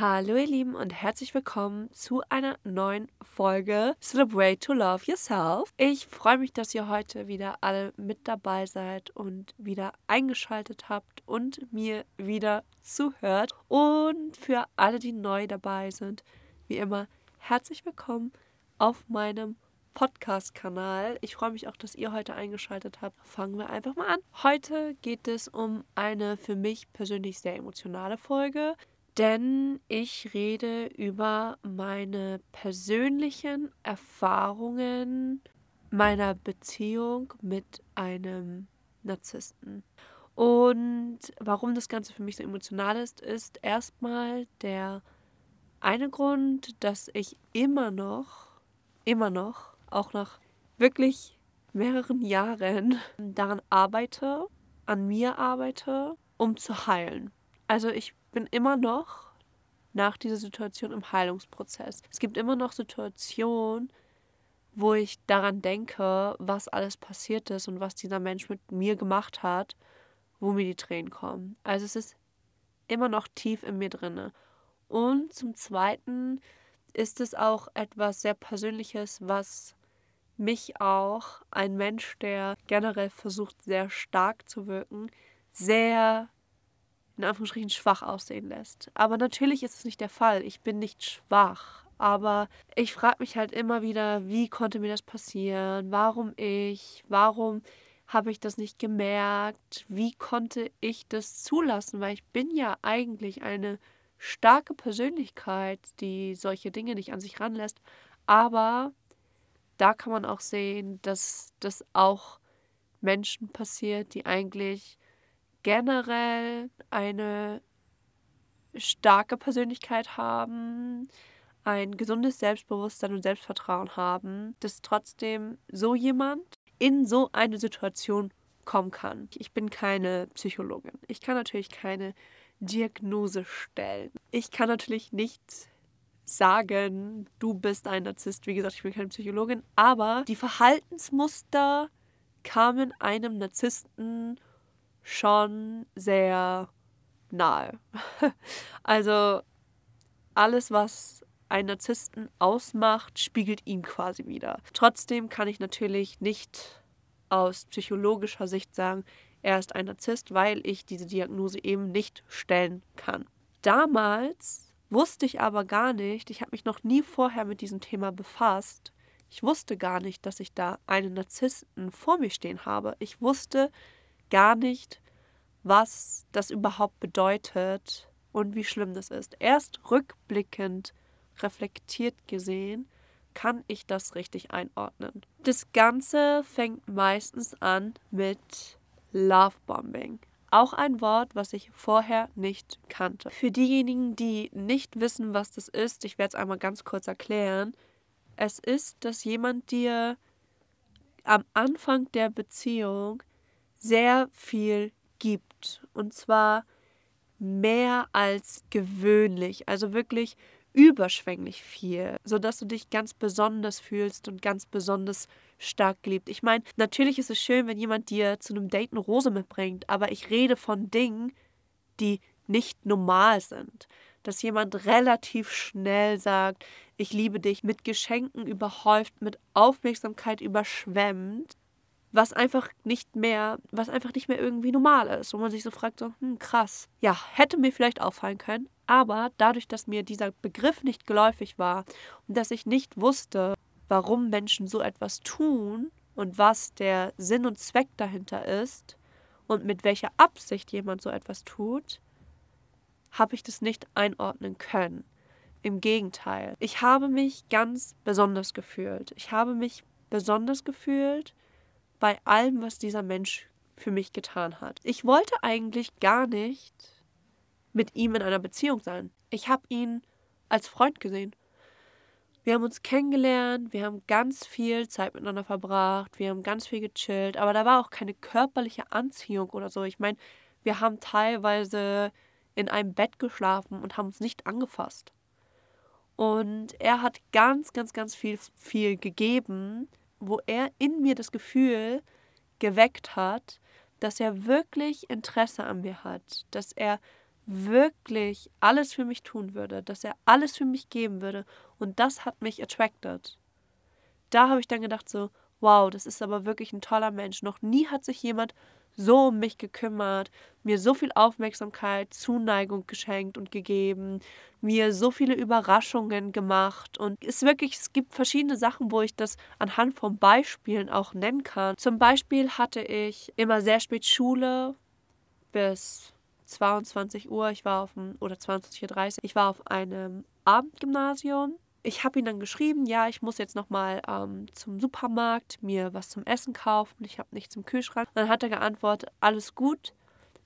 Hallo ihr Lieben und herzlich willkommen zu einer neuen Folge Celebrate to Love Yourself. Ich freue mich, dass ihr heute wieder alle mit dabei seid und wieder eingeschaltet habt und mir wieder zuhört. Und für alle, die neu dabei sind, wie immer herzlich willkommen auf meinem Podcast-Kanal. Ich freue mich auch, dass ihr heute eingeschaltet habt. Fangen wir einfach mal an. Heute geht es um eine für mich persönlich sehr emotionale Folge denn ich rede über meine persönlichen Erfahrungen meiner Beziehung mit einem Narzissten. Und warum das Ganze für mich so emotional ist, ist erstmal der eine Grund, dass ich immer noch, immer noch, auch nach wirklich mehreren Jahren daran arbeite, an mir arbeite, um zu heilen. Also ich bin immer noch nach dieser Situation im Heilungsprozess. Es gibt immer noch Situationen, wo ich daran denke, was alles passiert ist und was dieser Mensch mit mir gemacht hat, wo mir die Tränen kommen. Also es ist immer noch tief in mir drinne. Und zum Zweiten ist es auch etwas sehr Persönliches, was mich auch, ein Mensch, der generell versucht, sehr stark zu wirken, sehr in Anführungsstrichen schwach aussehen lässt. Aber natürlich ist es nicht der Fall. Ich bin nicht schwach. Aber ich frage mich halt immer wieder, wie konnte mir das passieren? Warum ich? Warum habe ich das nicht gemerkt? Wie konnte ich das zulassen? Weil ich bin ja eigentlich eine starke Persönlichkeit, die solche Dinge nicht an sich ranlässt. Aber da kann man auch sehen, dass das auch Menschen passiert, die eigentlich generell eine starke Persönlichkeit haben, ein gesundes Selbstbewusstsein und Selbstvertrauen haben, dass trotzdem so jemand in so eine Situation kommen kann. Ich bin keine Psychologin. Ich kann natürlich keine Diagnose stellen. Ich kann natürlich nicht sagen, du bist ein Narzisst. Wie gesagt, ich bin keine Psychologin. Aber die Verhaltensmuster kamen einem Narzissten schon sehr nahe. also alles, was einen Narzissten ausmacht, spiegelt ihn quasi wieder. Trotzdem kann ich natürlich nicht aus psychologischer Sicht sagen, er ist ein Narzisst, weil ich diese Diagnose eben nicht stellen kann. Damals wusste ich aber gar nicht, ich habe mich noch nie vorher mit diesem Thema befasst. Ich wusste gar nicht, dass ich da einen Narzissten vor mir stehen habe. Ich wusste gar nicht, was das überhaupt bedeutet und wie schlimm das ist. Erst rückblickend, reflektiert gesehen, kann ich das richtig einordnen. Das Ganze fängt meistens an mit Lovebombing. Auch ein Wort, was ich vorher nicht kannte. Für diejenigen, die nicht wissen, was das ist, ich werde es einmal ganz kurz erklären. Es ist, dass jemand dir am Anfang der Beziehung sehr viel gibt. Und zwar mehr als gewöhnlich. Also wirklich überschwänglich viel, sodass du dich ganz besonders fühlst und ganz besonders stark geliebt. Ich meine, natürlich ist es schön, wenn jemand dir zu einem Date eine Rose mitbringt, aber ich rede von Dingen, die nicht normal sind. Dass jemand relativ schnell sagt, ich liebe dich, mit Geschenken überhäuft, mit Aufmerksamkeit überschwemmt was einfach nicht mehr, was einfach nicht mehr irgendwie normal ist, wo man sich so fragt, so, hm, krass. Ja, hätte mir vielleicht auffallen können, aber dadurch, dass mir dieser Begriff nicht geläufig war und dass ich nicht wusste, warum Menschen so etwas tun und was der Sinn und Zweck dahinter ist und mit welcher Absicht jemand so etwas tut, habe ich das nicht einordnen können. Im Gegenteil, ich habe mich ganz besonders gefühlt. Ich habe mich besonders gefühlt, bei allem, was dieser Mensch für mich getan hat. Ich wollte eigentlich gar nicht mit ihm in einer Beziehung sein. Ich habe ihn als Freund gesehen. Wir haben uns kennengelernt, wir haben ganz viel Zeit miteinander verbracht, wir haben ganz viel gechillt, aber da war auch keine körperliche Anziehung oder so. Ich meine, wir haben teilweise in einem Bett geschlafen und haben uns nicht angefasst. Und er hat ganz, ganz, ganz viel, viel gegeben, wo er in mir das Gefühl geweckt hat, dass er wirklich Interesse an mir hat, dass er wirklich alles für mich tun würde, dass er alles für mich geben würde. Und das hat mich attracted. Da habe ich dann gedacht so, wow, das ist aber wirklich ein toller Mensch. Noch nie hat sich jemand so um mich gekümmert, mir so viel Aufmerksamkeit, Zuneigung geschenkt und gegeben, mir so viele Überraschungen gemacht. Und es wirklich, es gibt verschiedene Sachen, wo ich das anhand von Beispielen auch nennen kann. Zum Beispiel hatte ich immer sehr spät Schule bis 22 Uhr, ich war auf dem, oder 22.30 Uhr, ich war auf einem Abendgymnasium ich habe ihm dann geschrieben, ja, ich muss jetzt nochmal ähm, zum Supermarkt mir was zum Essen kaufen. Ich habe nichts im Kühlschrank. dann hat er geantwortet, alles gut,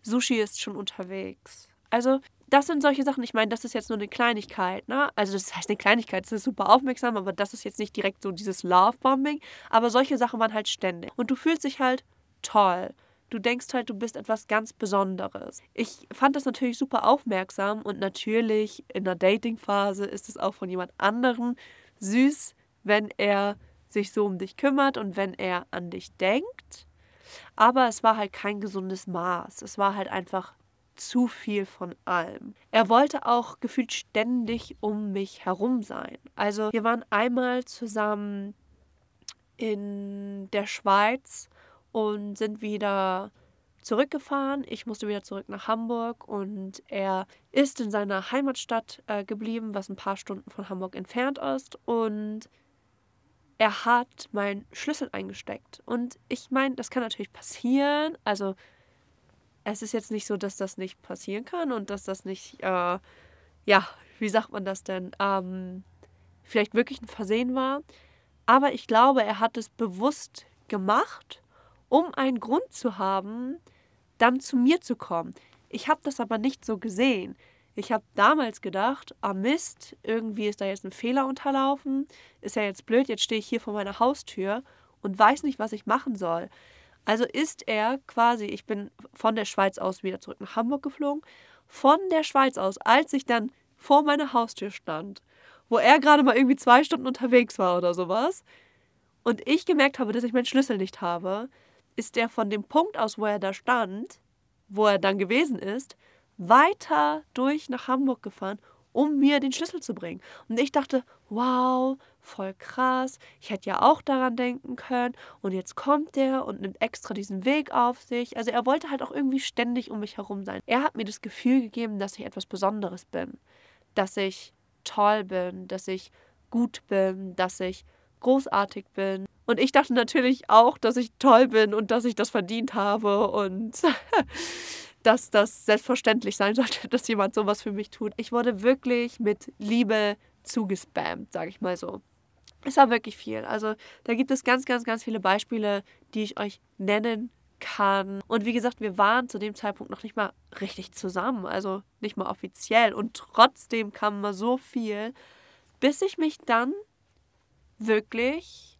Sushi ist schon unterwegs. Also das sind solche Sachen, ich meine, das ist jetzt nur eine Kleinigkeit, ne? Also das heißt eine Kleinigkeit, das ist super aufmerksam, aber das ist jetzt nicht direkt so dieses Love-Bombing. Aber solche Sachen waren halt ständig. Und du fühlst dich halt toll. Du denkst halt, du bist etwas ganz Besonderes. Ich fand das natürlich super aufmerksam und natürlich in der Dating-Phase ist es auch von jemand anderem süß, wenn er sich so um dich kümmert und wenn er an dich denkt. Aber es war halt kein gesundes Maß. Es war halt einfach zu viel von allem. Er wollte auch gefühlt ständig um mich herum sein. Also wir waren einmal zusammen in der Schweiz und sind wieder zurückgefahren. Ich musste wieder zurück nach Hamburg und er ist in seiner Heimatstadt äh, geblieben, was ein paar Stunden von Hamburg entfernt ist. Und er hat meinen Schlüssel eingesteckt. Und ich meine, das kann natürlich passieren. Also es ist jetzt nicht so, dass das nicht passieren kann und dass das nicht, äh, ja, wie sagt man das denn, ähm, vielleicht wirklich ein Versehen war. Aber ich glaube, er hat es bewusst gemacht um einen Grund zu haben, dann zu mir zu kommen. Ich habe das aber nicht so gesehen. Ich habe damals gedacht, ah Mist, irgendwie ist da jetzt ein Fehler unterlaufen, ist ja jetzt blöd, jetzt stehe ich hier vor meiner Haustür und weiß nicht, was ich machen soll. Also ist er quasi, ich bin von der Schweiz aus wieder zurück nach Hamburg geflogen, von der Schweiz aus, als ich dann vor meiner Haustür stand, wo er gerade mal irgendwie zwei Stunden unterwegs war oder sowas, und ich gemerkt habe, dass ich meinen Schlüssel nicht habe, ist er von dem Punkt aus, wo er da stand, wo er dann gewesen ist, weiter durch nach Hamburg gefahren, um mir den Schlüssel zu bringen. Und ich dachte, wow, voll krass, ich hätte ja auch daran denken können. Und jetzt kommt der und nimmt extra diesen Weg auf sich. Also er wollte halt auch irgendwie ständig um mich herum sein. Er hat mir das Gefühl gegeben, dass ich etwas Besonderes bin, dass ich toll bin, dass ich gut bin, dass ich großartig bin. Und ich dachte natürlich auch, dass ich toll bin und dass ich das verdient habe und dass das selbstverständlich sein sollte, dass jemand sowas für mich tut. Ich wurde wirklich mit Liebe zugespammt, sage ich mal so. Es war wirklich viel. Also da gibt es ganz, ganz, ganz viele Beispiele, die ich euch nennen kann. Und wie gesagt, wir waren zu dem Zeitpunkt noch nicht mal richtig zusammen, also nicht mal offiziell. Und trotzdem kam mal so viel, bis ich mich dann wirklich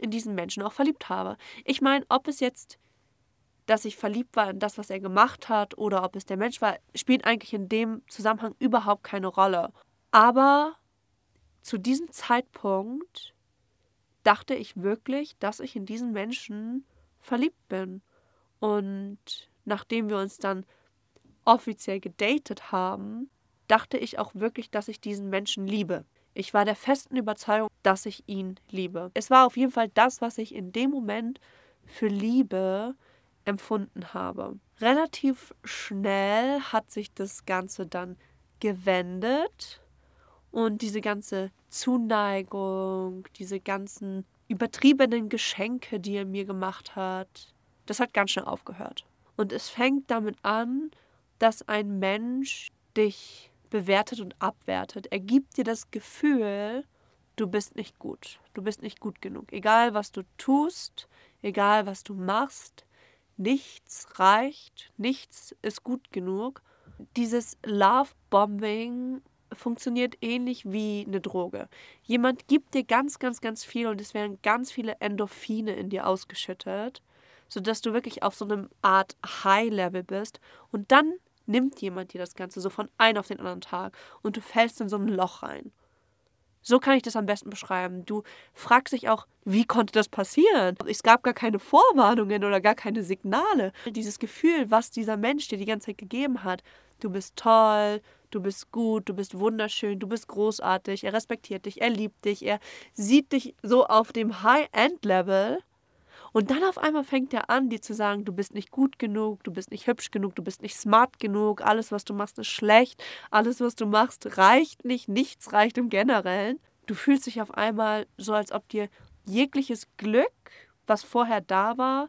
in diesen Menschen auch verliebt habe. Ich meine, ob es jetzt, dass ich verliebt war in das, was er gemacht hat, oder ob es der Mensch war, spielt eigentlich in dem Zusammenhang überhaupt keine Rolle. Aber zu diesem Zeitpunkt dachte ich wirklich, dass ich in diesen Menschen verliebt bin. Und nachdem wir uns dann offiziell gedatet haben, dachte ich auch wirklich, dass ich diesen Menschen liebe. Ich war der festen Überzeugung, dass ich ihn liebe. Es war auf jeden Fall das, was ich in dem Moment für Liebe empfunden habe. Relativ schnell hat sich das Ganze dann gewendet und diese ganze Zuneigung, diese ganzen übertriebenen Geschenke, die er mir gemacht hat, das hat ganz schnell aufgehört. Und es fängt damit an, dass ein Mensch dich bewertet und abwertet. Er gibt dir das Gefühl, du bist nicht gut. Du bist nicht gut genug. Egal, was du tust, egal, was du machst, nichts reicht, nichts ist gut genug. Dieses Love-Bombing funktioniert ähnlich wie eine Droge. Jemand gibt dir ganz, ganz, ganz viel und es werden ganz viele Endorphine in dir ausgeschüttet, sodass du wirklich auf so einem Art High-Level bist und dann nimmt jemand dir das Ganze so von einem auf den anderen Tag und du fällst in so ein Loch rein. So kann ich das am besten beschreiben. Du fragst dich auch, wie konnte das passieren? Es gab gar keine Vorwarnungen oder gar keine Signale. Dieses Gefühl, was dieser Mensch dir die ganze Zeit gegeben hat, du bist toll, du bist gut, du bist wunderschön, du bist großartig, er respektiert dich, er liebt dich, er sieht dich so auf dem High-End-Level. Und dann auf einmal fängt er an, dir zu sagen, du bist nicht gut genug, du bist nicht hübsch genug, du bist nicht smart genug, alles, was du machst, ist schlecht, alles, was du machst, reicht nicht, nichts reicht im Generellen. Du fühlst dich auf einmal so, als ob dir jegliches Glück, was vorher da war,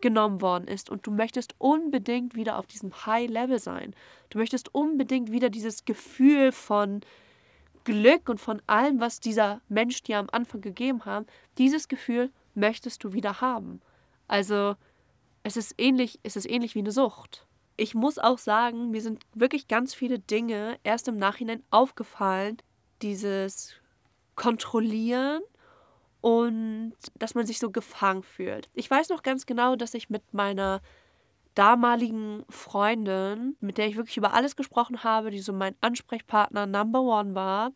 genommen worden ist und du möchtest unbedingt wieder auf diesem High Level sein. Du möchtest unbedingt wieder dieses Gefühl von Glück und von allem, was dieser Mensch dir am Anfang gegeben hat, dieses Gefühl möchtest du wieder haben. Also es ist ähnlich, es ist ähnlich wie eine Sucht. Ich muss auch sagen, mir sind wirklich ganz viele Dinge erst im Nachhinein aufgefallen. Dieses Kontrollieren und dass man sich so gefangen fühlt. Ich weiß noch ganz genau, dass ich mit meiner damaligen Freundin, mit der ich wirklich über alles gesprochen habe, die so mein Ansprechpartner Number One war,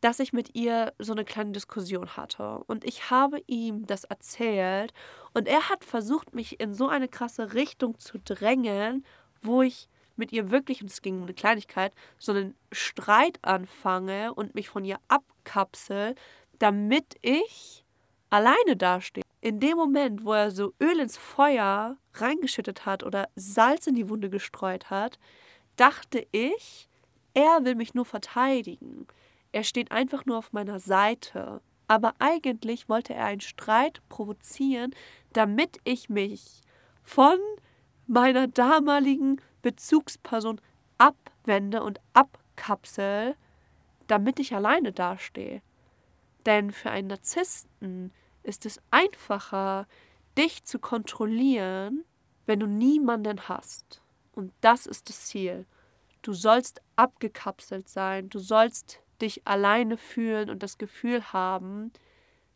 dass ich mit ihr so eine kleine Diskussion hatte. Und ich habe ihm das erzählt und er hat versucht, mich in so eine krasse Richtung zu drängen, wo ich mit ihr wirklich, und es ging um eine Kleinigkeit, so einen Streit anfange und mich von ihr abkapsel, damit ich alleine dastehe. In dem Moment, wo er so Öl ins Feuer reingeschüttet hat oder Salz in die Wunde gestreut hat, dachte ich, er will mich nur verteidigen. Er steht einfach nur auf meiner Seite. Aber eigentlich wollte er einen Streit provozieren, damit ich mich von meiner damaligen Bezugsperson abwende und abkapsel, damit ich alleine dastehe. Denn für einen Narzissten ist es einfacher, dich zu kontrollieren, wenn du niemanden hast. Und das ist das Ziel. Du sollst abgekapselt sein, du sollst dich alleine fühlen und das Gefühl haben,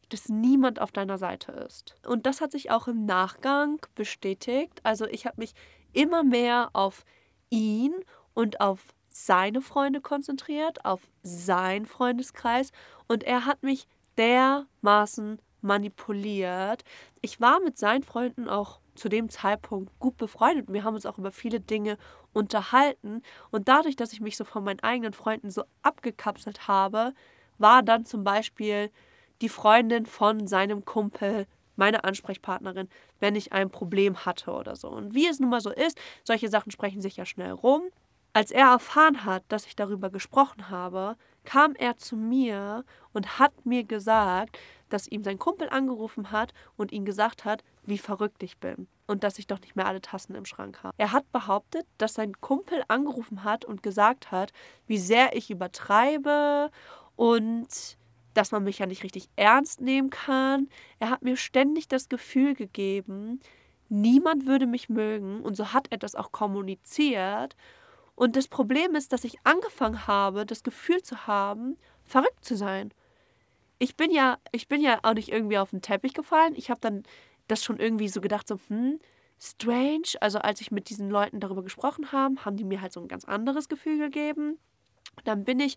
dass niemand auf deiner Seite ist. Und das hat sich auch im Nachgang bestätigt. Also ich habe mich immer mehr auf ihn und auf seine Freunde konzentriert, auf seinen Freundeskreis und er hat mich dermaßen manipuliert. Ich war mit seinen Freunden auch zu dem Zeitpunkt gut befreundet. Wir haben uns auch über viele Dinge unterhalten. Und dadurch, dass ich mich so von meinen eigenen Freunden so abgekapselt habe, war dann zum Beispiel die Freundin von seinem Kumpel meine Ansprechpartnerin, wenn ich ein Problem hatte oder so. Und wie es nun mal so ist, solche Sachen sprechen sich ja schnell rum. Als er erfahren hat, dass ich darüber gesprochen habe, kam er zu mir und hat mir gesagt, dass ihm sein Kumpel angerufen hat und ihm gesagt hat, wie verrückt ich bin und dass ich doch nicht mehr alle Tassen im Schrank habe. Er hat behauptet, dass sein Kumpel angerufen hat und gesagt hat, wie sehr ich übertreibe und dass man mich ja nicht richtig ernst nehmen kann. Er hat mir ständig das Gefühl gegeben, niemand würde mich mögen und so hat er das auch kommuniziert. Und das Problem ist, dass ich angefangen habe, das Gefühl zu haben, verrückt zu sein. Ich bin ja, ich bin ja auch nicht irgendwie auf den Teppich gefallen. Ich habe dann das schon irgendwie so gedacht, so, hm, strange. Also als ich mit diesen Leuten darüber gesprochen habe, haben die mir halt so ein ganz anderes Gefühl gegeben. Dann bin ich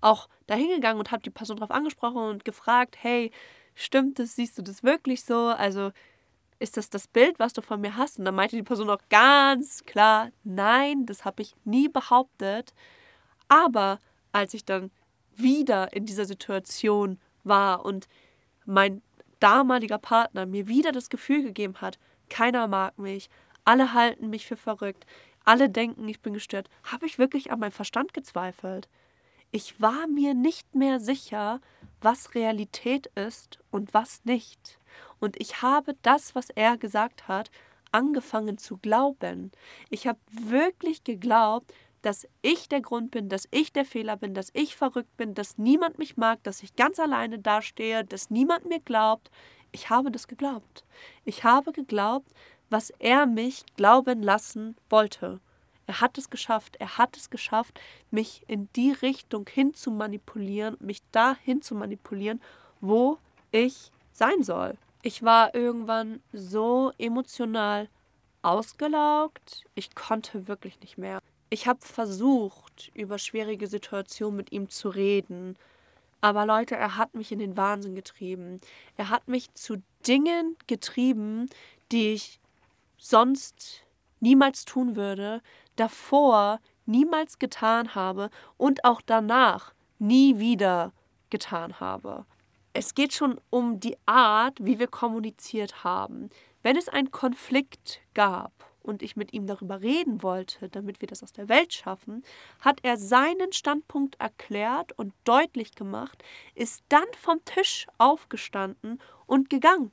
auch dahin gegangen und habe die Person darauf angesprochen und gefragt, hey, stimmt das, siehst du das wirklich so? Also ist das das Bild, was du von mir hast? Und dann meinte die Person auch ganz klar, nein, das habe ich nie behauptet. Aber als ich dann wieder in dieser Situation war und mein damaliger Partner mir wieder das Gefühl gegeben hat, keiner mag mich, alle halten mich für verrückt, alle denken, ich bin gestört, habe ich wirklich an meinem Verstand gezweifelt. Ich war mir nicht mehr sicher, was Realität ist und was nicht. Und ich habe das, was er gesagt hat, angefangen zu glauben. Ich habe wirklich geglaubt, dass ich der Grund bin, dass ich der Fehler bin, dass ich verrückt bin, dass niemand mich mag, dass ich ganz alleine dastehe, dass niemand mir glaubt. Ich habe das geglaubt. Ich habe geglaubt, was er mich glauben lassen wollte. Er hat es geschafft. Er hat es geschafft, mich in die Richtung hin zu manipulieren, mich dahin zu manipulieren, wo ich sein soll. Ich war irgendwann so emotional ausgelaugt, ich konnte wirklich nicht mehr. Ich habe versucht, über schwierige Situationen mit ihm zu reden, Aber Leute, er hat mich in den Wahnsinn getrieben. Er hat mich zu Dingen getrieben, die ich sonst niemals tun würde, davor niemals getan habe und auch danach nie wieder getan habe. Es geht schon um die Art, wie wir kommuniziert haben. Wenn es einen Konflikt gab und ich mit ihm darüber reden wollte, damit wir das aus der Welt schaffen, hat er seinen Standpunkt erklärt und deutlich gemacht, ist dann vom Tisch aufgestanden und gegangen.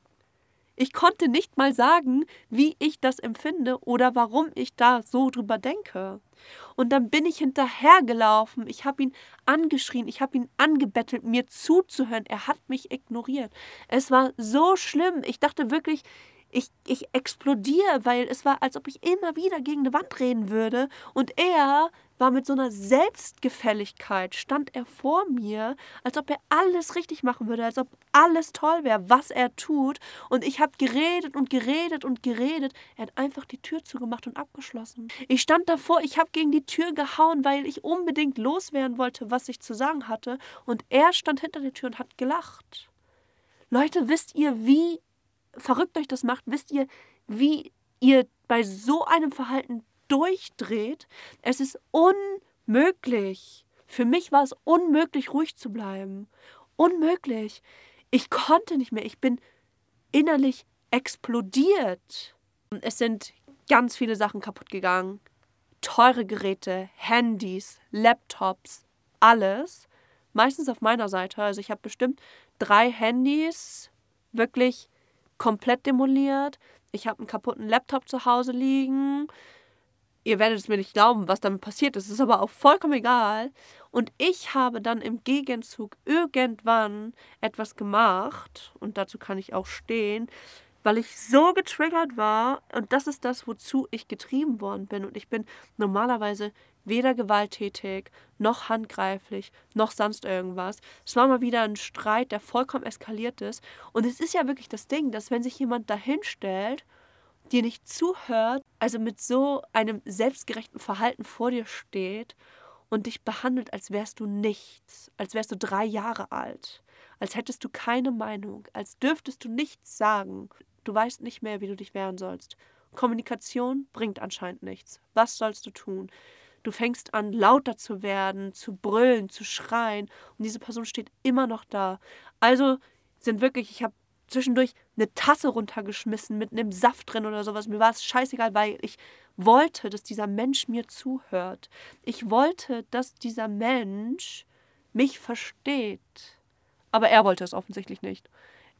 Ich konnte nicht mal sagen, wie ich das empfinde oder warum ich da so drüber denke. Und dann bin ich hinterhergelaufen, ich habe ihn angeschrien, ich habe ihn angebettelt, mir zuzuhören. Er hat mich ignoriert. Es war so schlimm. Ich dachte wirklich, ich, ich explodiere, weil es war, als ob ich immer wieder gegen eine Wand reden würde. Und er war mit so einer Selbstgefälligkeit, stand er vor mir, als ob er alles richtig machen würde, als ob alles toll wäre, was er tut. Und ich habe geredet und geredet und geredet. Er hat einfach die Tür zugemacht und abgeschlossen. Ich stand davor, ich habe gegen die Tür gehauen, weil ich unbedingt loswerden wollte, was ich zu sagen hatte. Und er stand hinter der Tür und hat gelacht. Leute, wisst ihr, wie verrückt euch das macht? Wisst ihr, wie ihr bei so einem Verhalten durchdreht? Es ist unmöglich. Für mich war es unmöglich, ruhig zu bleiben. Unmöglich. Ich konnte nicht mehr. Ich bin innerlich explodiert. Es sind ganz viele Sachen kaputt gegangen. Teure Geräte, Handys, Laptops, alles. Meistens auf meiner Seite. Also ich habe bestimmt drei Handys wirklich komplett demoliert. Ich habe einen kaputten Laptop zu Hause liegen. Ihr werdet es mir nicht glauben, was damit passiert ist. Es ist aber auch vollkommen egal. Und ich habe dann im Gegenzug irgendwann etwas gemacht, und dazu kann ich auch stehen, weil ich so getriggert war. Und das ist das, wozu ich getrieben worden bin. Und ich bin normalerweise weder gewalttätig, noch handgreiflich, noch sonst irgendwas. Es war mal wieder ein Streit, der vollkommen eskaliert ist. Und es ist ja wirklich das Ding, dass wenn sich jemand dahinstellt, dir nicht zuhört, also mit so einem selbstgerechten Verhalten vor dir steht und dich behandelt, als wärst du nichts, als wärst du drei Jahre alt, als hättest du keine Meinung, als dürftest du nichts sagen, du weißt nicht mehr, wie du dich wehren sollst. Kommunikation bringt anscheinend nichts. Was sollst du tun? Du fängst an, lauter zu werden, zu brüllen, zu schreien und diese Person steht immer noch da. Also sind wirklich, ich habe zwischendurch eine Tasse runtergeschmissen mit einem Saft drin oder sowas. Mir war es scheißegal, weil ich wollte, dass dieser Mensch mir zuhört. Ich wollte, dass dieser Mensch mich versteht. Aber er wollte es offensichtlich nicht.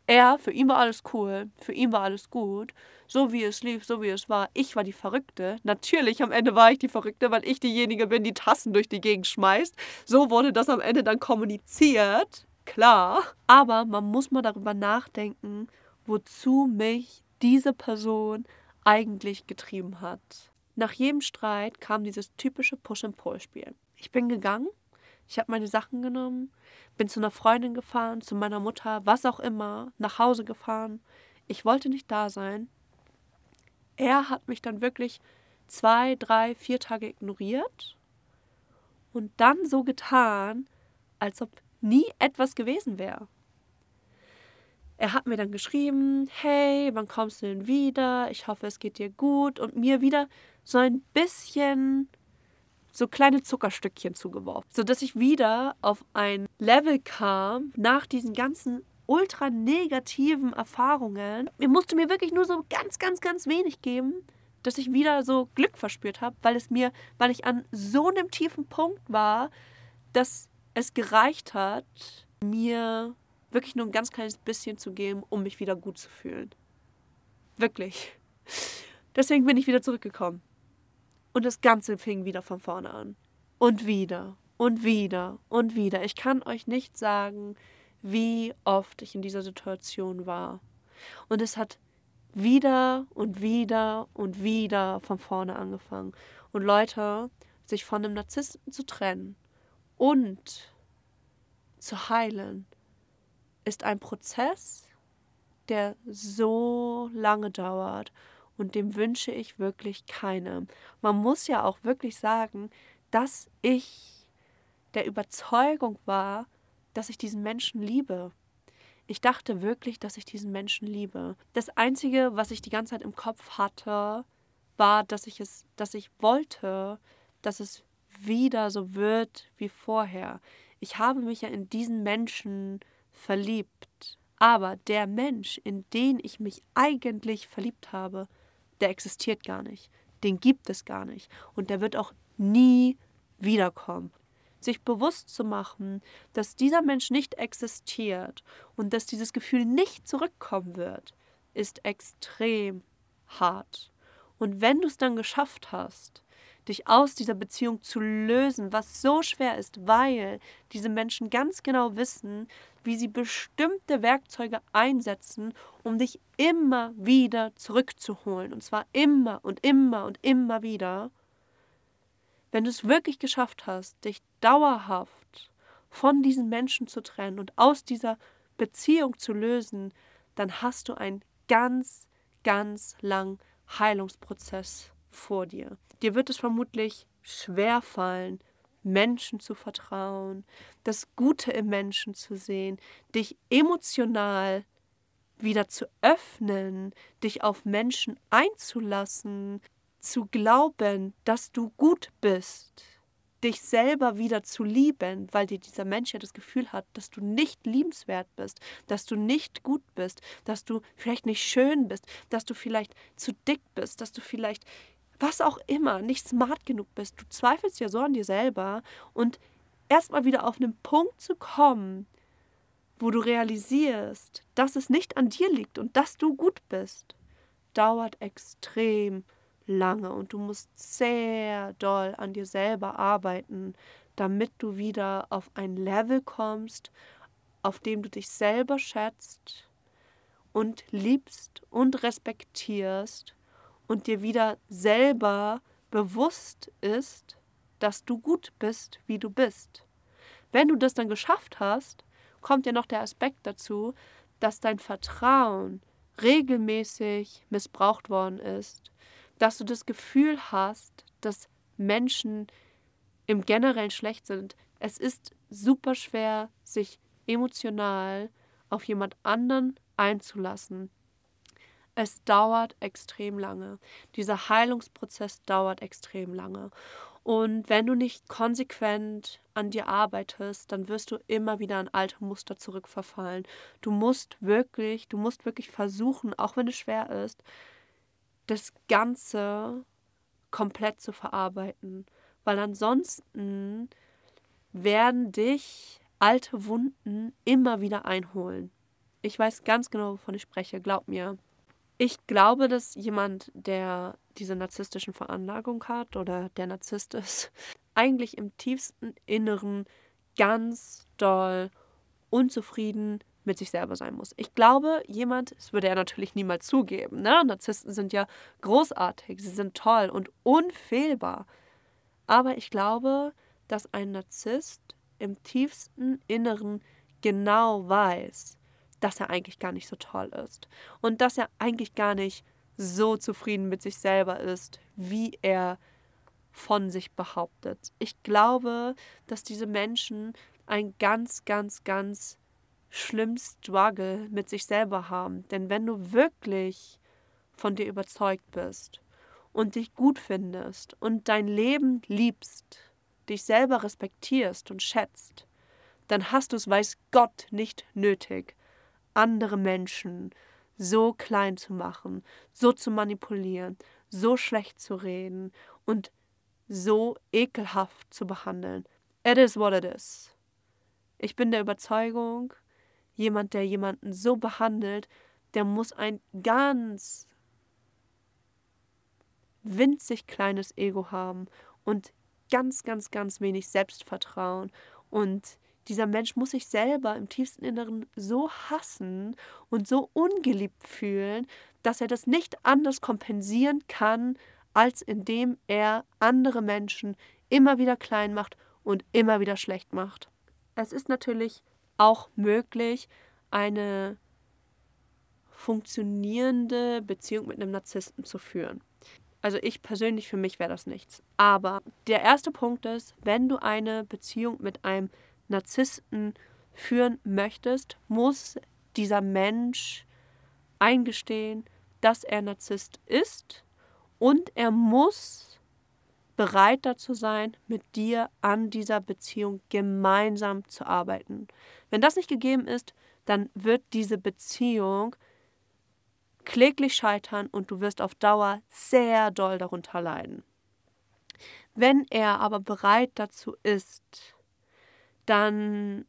Er, für ihn war alles cool, für ihn war alles gut, so wie es lief, so wie es war. Ich war die Verrückte. Natürlich, am Ende war ich die Verrückte, weil ich diejenige bin, die Tassen durch die Gegend schmeißt. So wurde das am Ende dann kommuniziert, klar. Aber man muss mal darüber nachdenken, wozu mich diese Person eigentlich getrieben hat. Nach jedem Streit kam dieses typische Push-and-Pull-Spiel. Ich bin gegangen, ich habe meine Sachen genommen, bin zu einer Freundin gefahren, zu meiner Mutter, was auch immer, nach Hause gefahren. Ich wollte nicht da sein. Er hat mich dann wirklich zwei, drei, vier Tage ignoriert und dann so getan, als ob nie etwas gewesen wäre. Er hat mir dann geschrieben, hey, wann kommst du denn wieder? Ich hoffe, es geht dir gut und mir wieder so ein bisschen so kleine Zuckerstückchen zugeworfen, sodass ich wieder auf ein Level kam nach diesen ganzen ultra negativen Erfahrungen. Mir musste mir wirklich nur so ganz, ganz, ganz wenig geben, dass ich wieder so Glück verspürt habe, weil es mir, weil ich an so einem tiefen Punkt war, dass es gereicht hat, mir wirklich nur ein ganz kleines bisschen zu geben, um mich wieder gut zu fühlen. Wirklich. Deswegen bin ich wieder zurückgekommen. Und das Ganze fing wieder von vorne an. Und wieder und wieder und wieder. Ich kann euch nicht sagen, wie oft ich in dieser Situation war. Und es hat wieder und wieder und wieder von vorne angefangen. Und Leute, sich von einem Narzissten zu trennen und zu heilen, ist ein Prozess, der so lange dauert und dem wünsche ich wirklich keinem. Man muss ja auch wirklich sagen, dass ich der Überzeugung war, dass ich diesen Menschen liebe. Ich dachte wirklich, dass ich diesen Menschen liebe. Das Einzige, was ich die ganze Zeit im Kopf hatte, war, dass ich es, dass ich wollte, dass es wieder so wird wie vorher. Ich habe mich ja in diesen Menschen verliebt. Aber der Mensch, in den ich mich eigentlich verliebt habe, der existiert gar nicht. Den gibt es gar nicht. Und der wird auch nie wiederkommen. Sich bewusst zu machen, dass dieser Mensch nicht existiert und dass dieses Gefühl nicht zurückkommen wird, ist extrem hart. Und wenn du es dann geschafft hast, dich aus dieser Beziehung zu lösen, was so schwer ist, weil diese Menschen ganz genau wissen, wie sie bestimmte Werkzeuge einsetzen, um dich immer wieder zurückzuholen. Und zwar immer und immer und immer wieder. Wenn du es wirklich geschafft hast, dich dauerhaft von diesen Menschen zu trennen und aus dieser Beziehung zu lösen, dann hast du einen ganz, ganz lang Heilungsprozess vor dir. Dir wird es vermutlich schwer fallen, Menschen zu vertrauen, das Gute im Menschen zu sehen, dich emotional wieder zu öffnen, dich auf Menschen einzulassen, zu glauben, dass du gut bist dich selber wieder zu lieben, weil dir dieser Mensch ja das Gefühl hat, dass du nicht liebenswert bist, dass du nicht gut bist, dass du vielleicht nicht schön bist, dass du vielleicht zu dick bist, dass du vielleicht was auch immer nicht smart genug bist. Du zweifelst ja so an dir selber und erstmal wieder auf einen Punkt zu kommen, wo du realisierst, dass es nicht an dir liegt und dass du gut bist, dauert extrem lange und du musst sehr doll an dir selber arbeiten, damit du wieder auf ein Level kommst, auf dem du dich selber schätzt und liebst und respektierst und dir wieder selber bewusst ist, dass du gut bist, wie du bist. Wenn du das dann geschafft hast, kommt ja noch der Aspekt dazu, dass dein Vertrauen regelmäßig missbraucht worden ist dass du das Gefühl hast, dass Menschen im Generellen schlecht sind. Es ist super schwer, sich emotional auf jemand anderen einzulassen. Es dauert extrem lange. Dieser Heilungsprozess dauert extrem lange. Und wenn du nicht konsequent an dir arbeitest, dann wirst du immer wieder an alte Muster zurückverfallen. Du musst wirklich, du musst wirklich versuchen, auch wenn es schwer ist, das Ganze komplett zu verarbeiten. Weil ansonsten werden dich alte Wunden immer wieder einholen. Ich weiß ganz genau, wovon ich spreche, glaub mir. Ich glaube, dass jemand, der diese narzisstischen Veranlagung hat oder der Narzisst ist, eigentlich im tiefsten Inneren ganz doll unzufrieden mit sich selber sein muss. Ich glaube, jemand, das würde er natürlich niemals zugeben, ne? Narzissten sind ja großartig, sie sind toll und unfehlbar. Aber ich glaube, dass ein Narzisst im tiefsten Inneren genau weiß, dass er eigentlich gar nicht so toll ist und dass er eigentlich gar nicht so zufrieden mit sich selber ist, wie er von sich behauptet. Ich glaube, dass diese Menschen ein ganz, ganz, ganz schlimmen Struggle mit sich selber haben. Denn wenn du wirklich von dir überzeugt bist und dich gut findest und dein Leben liebst, dich selber respektierst und schätzt, dann hast du es, weiß Gott, nicht nötig, andere Menschen so klein zu machen, so zu manipulieren, so schlecht zu reden und so ekelhaft zu behandeln. It is what it is. Ich bin der Überzeugung, jemand, der jemanden so behandelt, der muss ein ganz winzig kleines Ego haben und ganz, ganz, ganz wenig Selbstvertrauen. Und dieser Mensch muss sich selber im tiefsten Inneren so hassen und so ungeliebt fühlen, dass er das nicht anders kompensieren kann, als indem er andere Menschen immer wieder klein macht und immer wieder schlecht macht. Es ist natürlich auch möglich, eine funktionierende Beziehung mit einem Narzissten zu führen. Also ich persönlich, für mich wäre das nichts. Aber der erste Punkt ist, wenn du eine Beziehung mit einem Narzissten führen möchtest, muss dieser Mensch eingestehen, dass er Narzisst ist und er muss bereit dazu sein, mit dir an dieser Beziehung gemeinsam zu arbeiten. Wenn das nicht gegeben ist, dann wird diese Beziehung kläglich scheitern und du wirst auf Dauer sehr doll darunter leiden. Wenn er aber bereit dazu ist, dann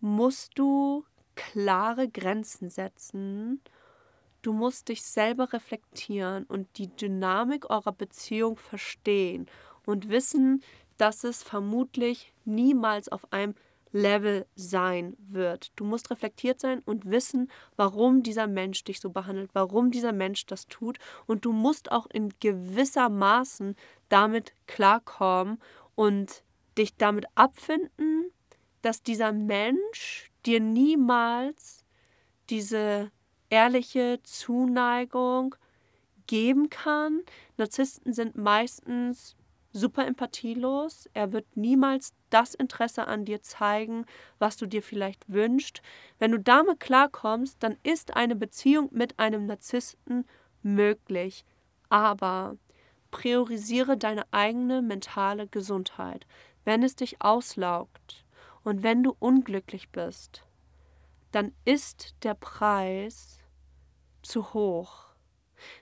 musst du klare Grenzen setzen. Du musst dich selber reflektieren und die Dynamik eurer Beziehung verstehen und wissen, dass es vermutlich niemals auf einem Level sein wird. Du musst reflektiert sein und wissen, warum dieser Mensch dich so behandelt, warum dieser Mensch das tut. Und du musst auch in gewisser Maßen damit klarkommen und dich damit abfinden, dass dieser Mensch dir niemals diese ehrliche Zuneigung geben kann. Narzissten sind meistens super empathielos. Er wird niemals das Interesse an dir zeigen, was du dir vielleicht wünschst. Wenn du damit klarkommst, dann ist eine Beziehung mit einem Narzissten möglich. Aber priorisiere deine eigene mentale Gesundheit. Wenn es dich auslaugt und wenn du unglücklich bist, dann ist der Preis zu hoch.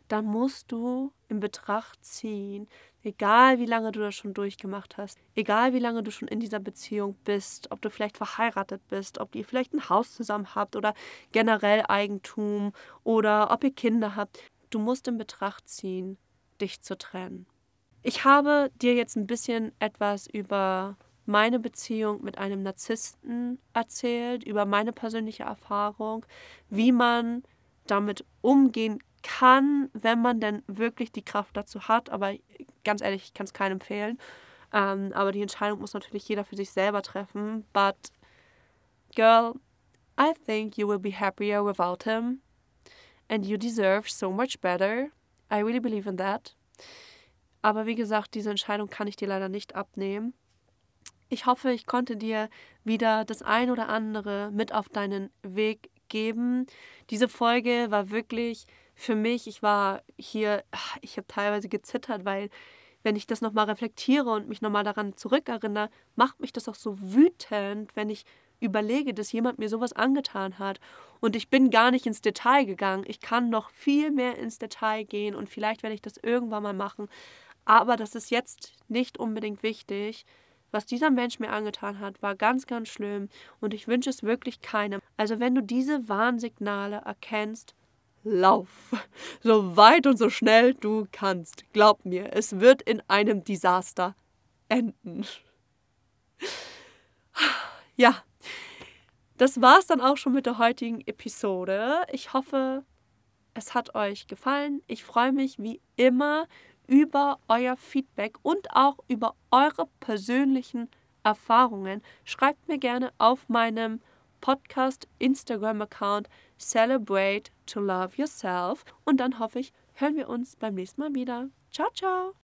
Dann musst du in Betracht ziehen, Egal wie lange du das schon durchgemacht hast, egal wie lange du schon in dieser Beziehung bist, ob du vielleicht verheiratet bist, ob ihr vielleicht ein Haus zusammen habt oder generell Eigentum oder ob ihr Kinder habt, du musst in Betracht ziehen, dich zu trennen. Ich habe dir jetzt ein bisschen etwas über meine Beziehung mit einem Narzissten erzählt, über meine persönliche Erfahrung, wie man damit umgehen kann, wenn man denn wirklich die Kraft dazu hat. Aber ganz ehrlich, ich kann es keinem empfehlen. Ähm, aber die Entscheidung muss natürlich jeder für sich selber treffen. But, girl, I think you will be happier without him. And you deserve so much better. I really believe in that. Aber wie gesagt, diese Entscheidung kann ich dir leider nicht abnehmen. Ich hoffe, ich konnte dir wieder das ein oder andere mit auf deinen Weg geben. Diese Folge war wirklich für mich, ich war hier, ich habe teilweise gezittert, weil wenn ich das nochmal reflektiere und mich nochmal daran zurückerinnere, macht mich das auch so wütend, wenn ich überlege, dass jemand mir sowas angetan hat. Und ich bin gar nicht ins Detail gegangen. Ich kann noch viel mehr ins Detail gehen und vielleicht werde ich das irgendwann mal machen. Aber das ist jetzt nicht unbedingt wichtig. Was dieser Mensch mir angetan hat, war ganz, ganz schlimm und ich wünsche es wirklich keinem. Also wenn du diese Warnsignale erkennst, lauf. So weit und so schnell du kannst. Glaub mir, es wird in einem Desaster enden. Ja, das war's dann auch schon mit der heutigen Episode. Ich hoffe, es hat euch gefallen. Ich freue mich wie immer über euer Feedback und auch über eure persönlichen Erfahrungen. Schreibt mir gerne auf meinem Podcast Instagram-Account Celebrate to Love Yourself. Und dann hoffe ich, hören wir uns beim nächsten Mal wieder. Ciao, ciao!